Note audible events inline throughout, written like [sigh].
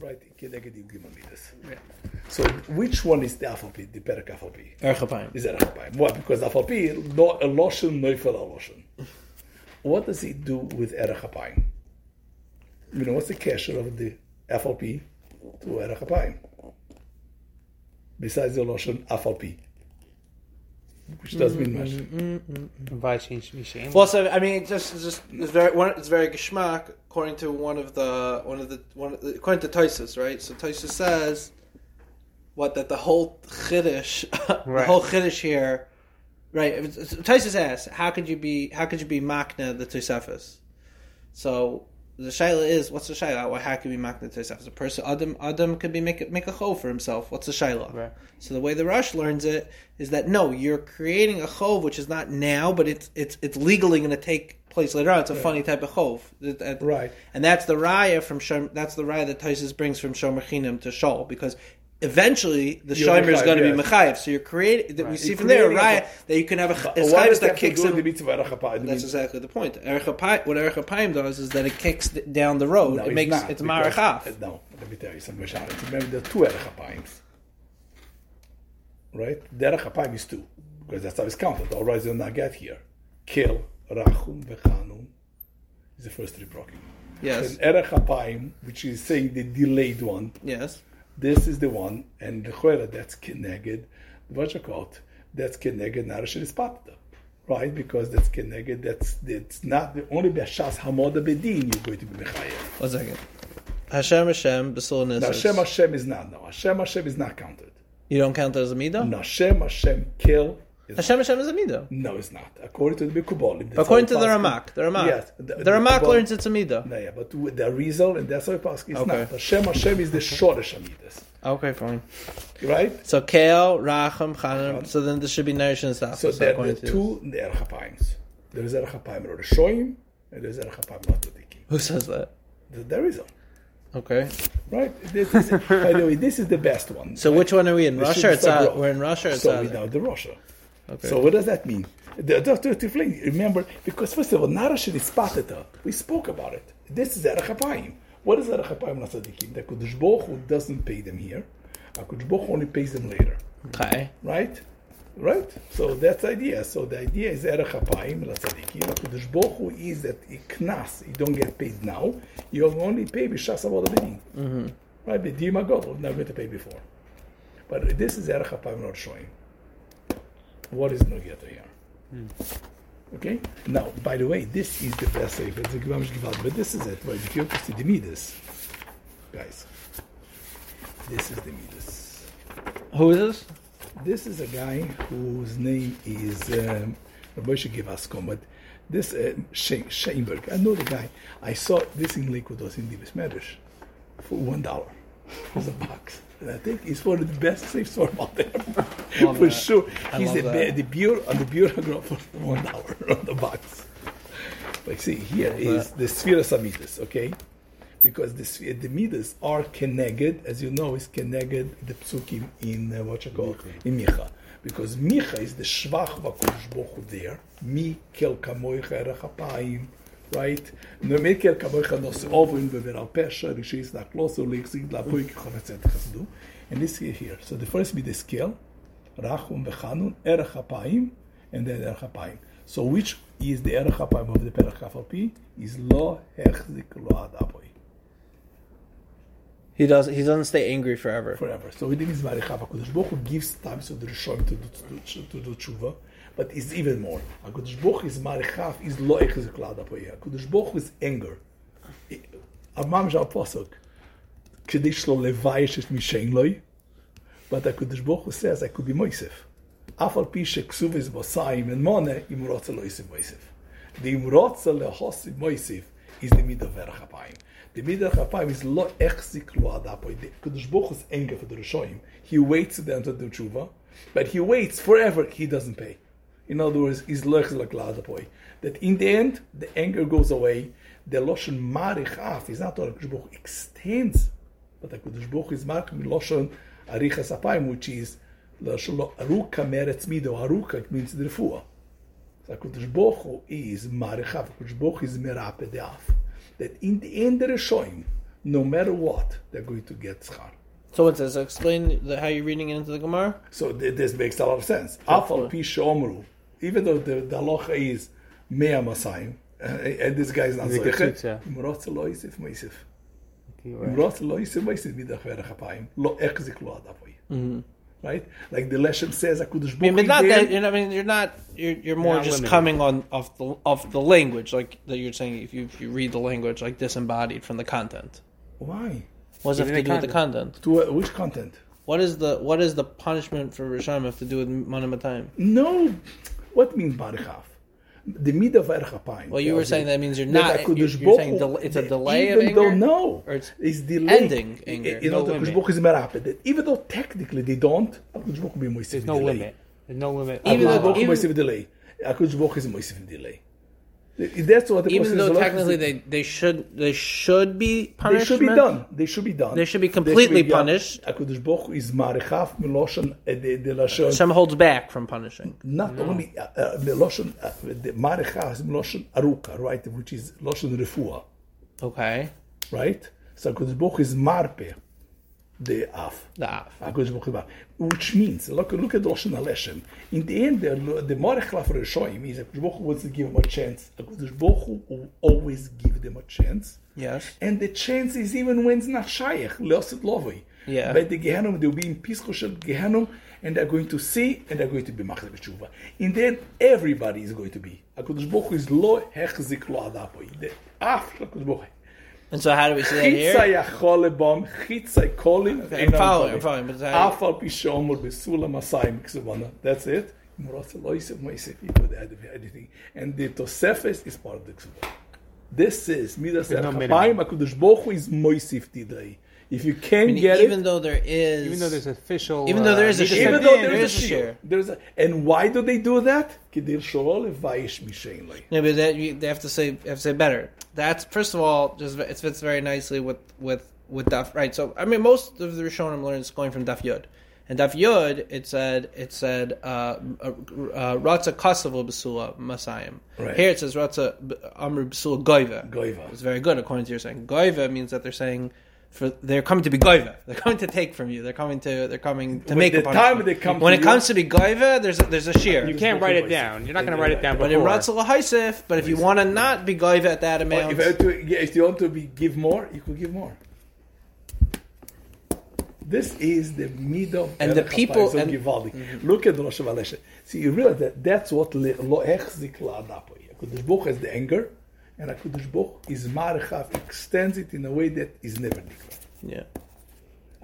Right? Keneged Yugim Amidas. So which one is the Afalpi, the Perek Afalpi? Erchapayim. Is Erech Apayim. Why? Because Afalpi, no, a Loshen, Neufel Loshen. What does it do with Erech Apayim? You know, what's the kesher of the Afalpi to Erech Apayim? Besides the Loshen Afalpi. Which doesn't mean much. Mm-hmm, mm-hmm, mm-hmm. Why change me shame? Well, so I mean, it's just it's just it's very one, it's very geschmack according to one of the one of the one of the, according to Toisus, right? So Toisus says what that the whole chiddush, [laughs] the whole chiddush here, right? Toisus asks, how could you be how could you be makna the Tosefis? So the shaila is, what's the shaila? Why how could we makna the Tosefis? A person Adam Adam could be make make a chov for himself. What's the shaila? Right. So the way the Rush learns it is that no, you're creating a chov which is not now, but it's it's it's legally going to take place later on. It's a funny type of chov, Right. And that's the raya from Shom, that's the raya that Toisus brings from Shomer to Shol because eventually the Shomer is going to be mechayev. So you're creating. that We see You're from there creating that you can have a, a that that have to kicks do with him. the mitzvah Erech Apayim? That's exactly the point. Erech what Erech Apayim does is that it kicks down the road. No, it makes not, it's because- marachaf. Uh, no, let me tell you something. Remember, there are two Erech Apayim. Right? The Erech Apayim is two. Because that's how it's counted. Otherwise, you'll not get here. Kill, Rachum, Vechanum is the first three broken. Yes. And Erech Apayim, which is saying the delayed one, Yes. This is the one, and the Choyla, that's Keneged, what you call it, that's is Patata. Right? Because that's Keneged, that's, that's not the only Beshas Hamoda Bedin you're going to be Mechayev. One second. Hashem Hashem Basil Hashem Hashem is not. No, Hashem Hashem is not counted. You don't count as a midah. No, Hashem Hashem kill. Is Hashem Hashem is a midah. no, it's not. According to the Bikubolim. According to the Ramak, the Ramak, Yes, the, the- the Ramak learns it's a midah. No, yeah, but with the Rizal and that's it passes. It's Okay. not. Hashem Hashem is the shortest Amidas. Okay, fine. Right? So Kale, Racham, Chanim. So then there should be nourishing stuff. So there are two the Erech Hapayims. There is Erech Hapayim Rodeshoim and there is Erech Hapayim Latadikim. who says that? The a. Okay. Right? Is, by the way, this is the best one. So which one are we in? The Russia or Tzad? We're in Russia or So we know the Russia. Okay. So what does that mean? The, to, to remember, because first of all, Narashir is pateta. We spoke about it. This is Erech Hapayim. What is Erech Hapayim Lasadikim? The Kodesh Baruch Hu doesn't pay them here. HaKadosh Baruch Hu only pays them later. Okay. Right? Right? So that's the idea. So the idea is Erech Hapayim Lasadikim. HaKadosh Baruch Hu is that he knas, you don't get paid now. You only pay B'shas Avodah. Mm-hmm. Right? Bedim HaGodol, never going to pay before. But this is Erech Hapayim not showing. What is Nogeta here? Okay? Now, by the way, this is the best safe. It's a Gvamish Gvad, but this is it. Right? If you have to see the Midas, guys, this is the Midas. Who is this? This is a guy whose name is um, Moshe Givaskom, but this uh, Sheinberg. I know the guy. I saw this in Lakewood was in Divis Medrash for one dollar. [laughs] It was a box. And I think it's one of the best safe store out there. [laughs] for that. sure. I He's the, that. be- the beer on the beer girl for one hour [laughs] on the box. Like see, here is the Sphira Samitas, okay? Because the sphere- the midas are keneged, as you know, is keneged the psukim in uh, what you call in Micha. Because Micha is the shvach v'kodesh Baruch Hu there. Mi kel kamoich Erechapayim. right? No mi kel kamoich nos ovin ve'ver al pesha rishis la kloso lechzid la poik chovetzet chasdu. And this here, here. So the first midas is kel, rachum v'chanun, erech apayim, and then erech apayim. So which is the erech apayim of the perach kafalpi? Is lo hechzik lo ad apoy. He does. He doesn't stay angry forever. forever. So it is Marichav. HaKadosh Baruch Hu gives time so the Rishonim to do, to, to do tshuva, but it's even more. HaKadosh Baruch Hu is Marichav, is lo echezik la'ad apoyeh. HaKadosh Baruch Hu is anger. Amam Shal Posok, Kedish lo levayish es mishen loy, but HaKadosh Baruch Hu says, I could be Moisef. Afal pi sheksuv is bosayim and mone, Imrotza lo yisif Moisef. The im rotze lehosim Moisef is the midah of The midah of is lo echzik lo adapoy. The Kadosh Baruch Hu's anger for the Rishoyim. He waits them to do tshuva, but he waits forever. He doesn't pay. In other words, is lo echzik lo adapoy. That in the end, the anger goes away. The loshen marichaf is not what Kadosh Baruch extends, but the Kadosh Baruch is mark loshen arichas apayim, which is aruka meretz mido. Aruka means the refuah. So HaKadosh Baruch Hu is Marichav, HaKadosh Baruch Hu is Merape De'af. That in the end of the Rishoim, no matter what, they're going to get schar. So it says, explain the, how you're reading it into the Gemara. So th- this makes a lot of sense. Afal pi she'omru, even though the, the halacha is mea masayim, [laughs] and this guy is not zoiche, im lo moisif. Okay, Im right. lo yisif moisif midach lo echzik lo adapoy. Right? Like the Leshem says, HaKadosh I mean, Baruch but not that. you know, I mean, you're not. You're, you're more Not just limited. coming on off the off the language, like that you're saying. If you if you read the language like disembodied from the content, Why? what does it have to do the with the content? To uh, which content? What is the what is the punishment for Rishon have to do with Manamatim? No. What means Barichaf? The mid of Erech Apayim. Well, you were saying that means you're not. HaKadosh You're, you're saying del- it's a delay of even anger. though no, Or it's it's delay. ending anger, You know, no the limit. Kodesh Baruch is merapid. That Even though technically they don't, HaKadosh Baruch Hu be moisif There's no delay. limit. There's no limit. Even HaKadosh though- Baruch Hu even- moisif in delay. HaKadosh Baruch Hu is moisif in delay. That's what the even though technically they, they should they should be punished. They should be done. They should be done. They should be completely punished. HaKadosh Baruch Hu is marichaf meloshen uh, the the lashon. Hashem holds back from punishing. Not only uh, uh, meloshen uh, the marichaf is meloshen aruka, right? Which is loshen refuah. Okay, right? So HaKadosh Baruch is marpe, the af. the af. HaKadosh Baruch Hu. Which means, look, look at Loshen Aleshem. In the end, the, the Morech Laf Reshoim is HaKadosh Baruch wants to give them a chance. Baruch will always give them a chance. Yes. And the chance is even when it's not Shayach, Leosit Lovoi. Yeah. By the Gehenom, they'll be in Pischoshel Gehenom, and they're going to see, and they're going to be Machzeh B'tshuva. In the end, everybody is going to be. HaKadosh Baruch is Lo Hechzik Lo Adapoi. The Af HaKadosh Baruch. And so how do we see that here? Chitzai achol lebom, chitzai. I'm following, I'm following. Afal pishom or besulam asayim ksubana. That's it. Morotzel oisev moisev. You could add anything. And the Tosefes is part of the ksubana. This is Midas Chapaim, HaKadosh Baruch Hu is Moisif Tidai. If you can I mean, get even it, though there is, even though there's official, even though there is uh, a even though there is, a share, there's a, and why do they do that? No, but that, you, they have to say have to say better. That's first of all, just it fits very nicely with with with Daf. Right, so I mean, most of the Rishonim learns going from Daf Yud. And Daf Yud, it said, it said, uh, uh, uh, Ratza Kasavu Basula Masayim. Here it says Ratza Amr Basula Goiva. Goiva. It's very good, according to your saying. Goiva means that they're saying for, they're coming to be goiva. They're coming to take from you. They're coming to. They're coming to When make the a time they come when to it you- comes to be goiva, there's a, there's a shear. You can't write it down. You're not going to write it down But in before. Ratzal Haisif, but if you want to not be goiva at that amount, If, you to, if you want to be, give more, you could give more. This is the middle And the people- so and- Givaldi. Mm-hmm. Look at the Rosh Hashanah. See, you realize that that's what le- lo echzik because Hakadosh book has the anger, and Hakadosh Baruch is marchav extends it in a way that is never declared. yeah,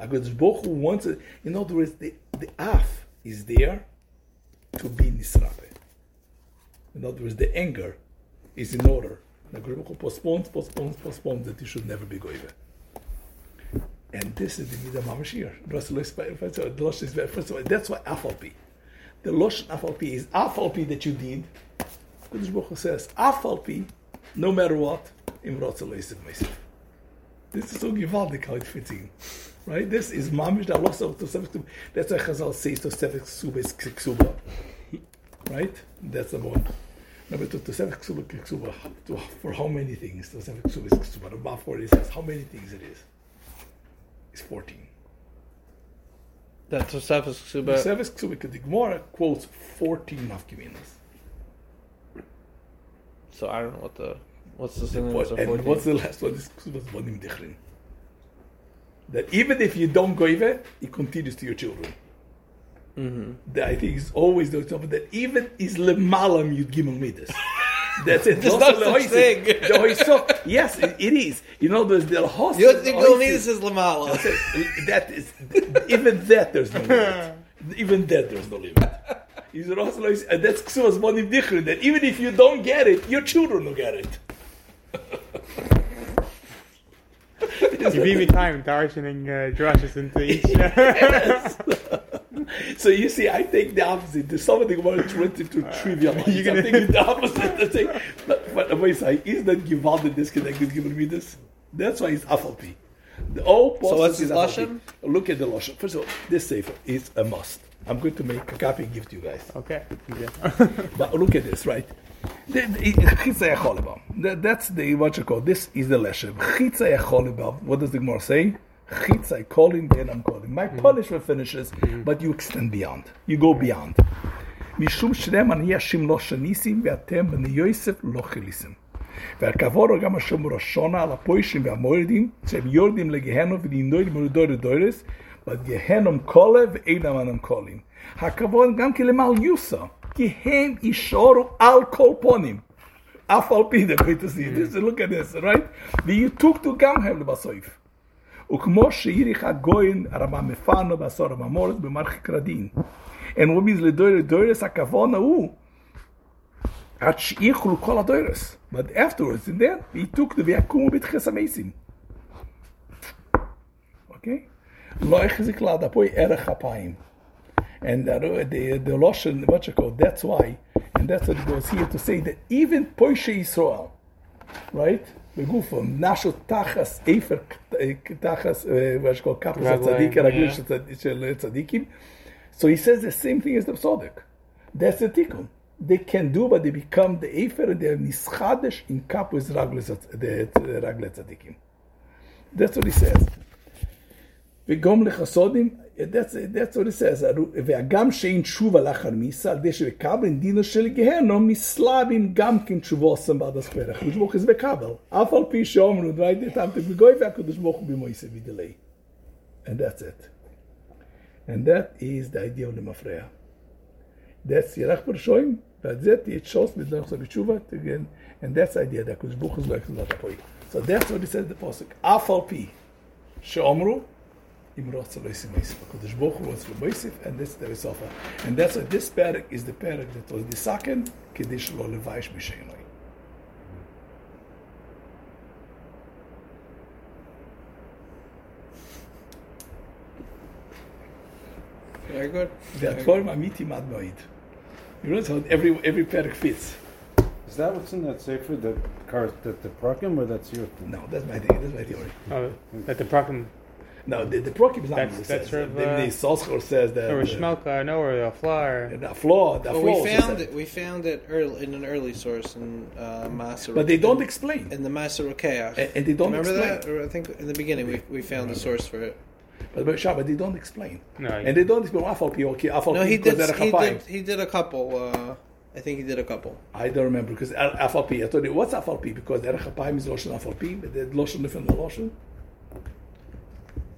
Hakadosh Baruch Hu wants it. In other words, the the af is there to be nisrape. In other words, the anger is in order. Hakadosh Baruch Hu postpones, postpones, postpones that you should never be goive. And this is the midah mamashir. First of all, that's why afalpi. The losh afalpi is afalpi that you did. Hakadosh Baruch says afalpi, no matter what, im rotzel meisiv. This is so givaldik how it fits in. Right? This is mamish the loss of Tosefik. That's why Chazal says Tosefik Ksuba is Ksuba. Right? That's the one. No, but Tosefik Ksuba Ksuba, for how many things Tosefik Ksuba is Ksuba? The Bafor says how many things it is. It's 14. that's Tosefus Ksuba. Tosefik Ksuba, the Gemara quotes 14 nafkiminas. So I don't know what the what's the significance of and what's the last one? This Bonim Dichrin. That even if you don't go even, it continues to your children. Mm-hmm. that I think is always the example that even is lemalam yud gimel midas. [laughs] That's it. There's no such thing. [laughs] The yes, it, it is. You know, there's the hoises. You think hoises. Gilmidas is Lamala? That is even that there's no limit. [laughs] Even that there's no limit. He's an and that's Ksubas Bonim Dichrin, that even if you don't get it, your children will get it. You beat me time darshaning uh, drushes into each. [laughs] [laughs] So you see, I take the opposite. There's something about it relative to trivialize. [laughs] you're gonna- I'm taking the opposite. I think, but, but wait, say, is that Givaldi disconnected giving me this? That's why it's Afalpi. The all So what's process is Afalpi. Lashon? Look at the Lashon. First of all, this safer is a must. I'm going to make a copy and give to you guys. okay. [laughs] But look at this, right? The- the- Chitza Yacholeba. That- That's the, what you call, this is the leshem. Chitza Yacholeba. What does the Gemara say? Chitza, calling, then I'm calling. My punishment finishes, but you extend beyond. You go beyond. משום שלם אני השם לא שניסים, ואתם בני יוסף לא חיליסים. ועל כבור גם השם ראשונה על הפוישים והמורדים, שהם יורדים לגהנום ולנדוי למורדוי לדוירס, וגהנום קולה ואין אמנם קולים. הכבור גם כלמל יוסה, כי הם ישורו על כל פונים. אף על פי דקו את זה, זה לא כנס, רייט? ויוטוקטו גם הם לבסויף. וכמו שאיריך הגוין הרמה מפנו בעשור הממורת במערכת קרדין. אין רומיז לדוירס הכבון ההוא, But afterwards, in there, he took the ויקומו בתחס המסים. אוקיי? לא החזיק לעדפוי ערך אפיים. And the, the, the Lashon, what you call, that's why, and that's what it goes here to say that even Poishe Yisrael, right? בגופם, נשו תחס, איפר תחס, what you call, קפוס רגליים, הצדיק, הרגלים yeah. של צד- של צדיקים. So he says the same thing as the Psodek. That's the tikkun. They can do, but they become the Efer and they're nischadesh in kapus the ragle tzadikim. That's what he says. וגום לחסודים, that's, that's what it says, והגם שאין תשובה לאחר מיסה, על ידי שבקבל דינו של גהנום, מסלבים גם כן תשובו עושים בעד הספר. הקדוש ברוך הוא זה בקבל. אף על פי שאומרו, ראיתי אותם בגוי והקדוש ברוך הוא במויסה וידלי. And that's it. And that is the idea of the מפרע. That's ירח That's it. It shows so again, and that's the idea that Kush Buch is like not. So that's what he says the pasuk. Afal pi sheomru imrotz Buch was lo meisif, and that's the resofa. And that's what this parak is the parak that was the second kiddush lo levaish. Very good. You know, so every every parak fits. Is that what's in that sefer? The car, that the prokim, or that's your? Thing? No, that's my thing. That's my theory. Oh, that the prokim. No, the, the prokim is not. That's, that's sort of, the, uh, the says that. Or Shmelka, no, or a floor. A floor. The well, floor we found it. We found it early in an early source in uh, Maser. But they don't in, explain in the Maser and, and, they don't remember explain. that. Or I think in the beginning we, we found the source for it. But, but, Shabbat, they don't explain. No, And they don't explain Afal Pi, okay, Afal No, he did. He did. He did a couple. Uh, I think he did a couple. I don't remember because Afal Pi, I told you, what's Afal Pi? Because they're is Loshen Afal Pi, but the Loshen different than Loshen.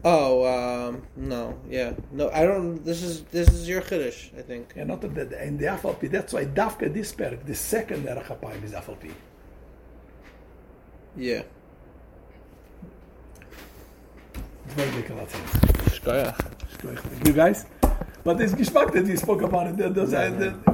Oh um, no, yeah, no. I don't. This is this is your chiddush. I think. Yeah, not that, and the Afal Pi, that's why Dafka this perk, the second they're is Afal Pi. Yeah. zwei Decker hat hier. Schkoja. Schkoja. You guys? But this Geschmack that you spoke about, it, that, that, that,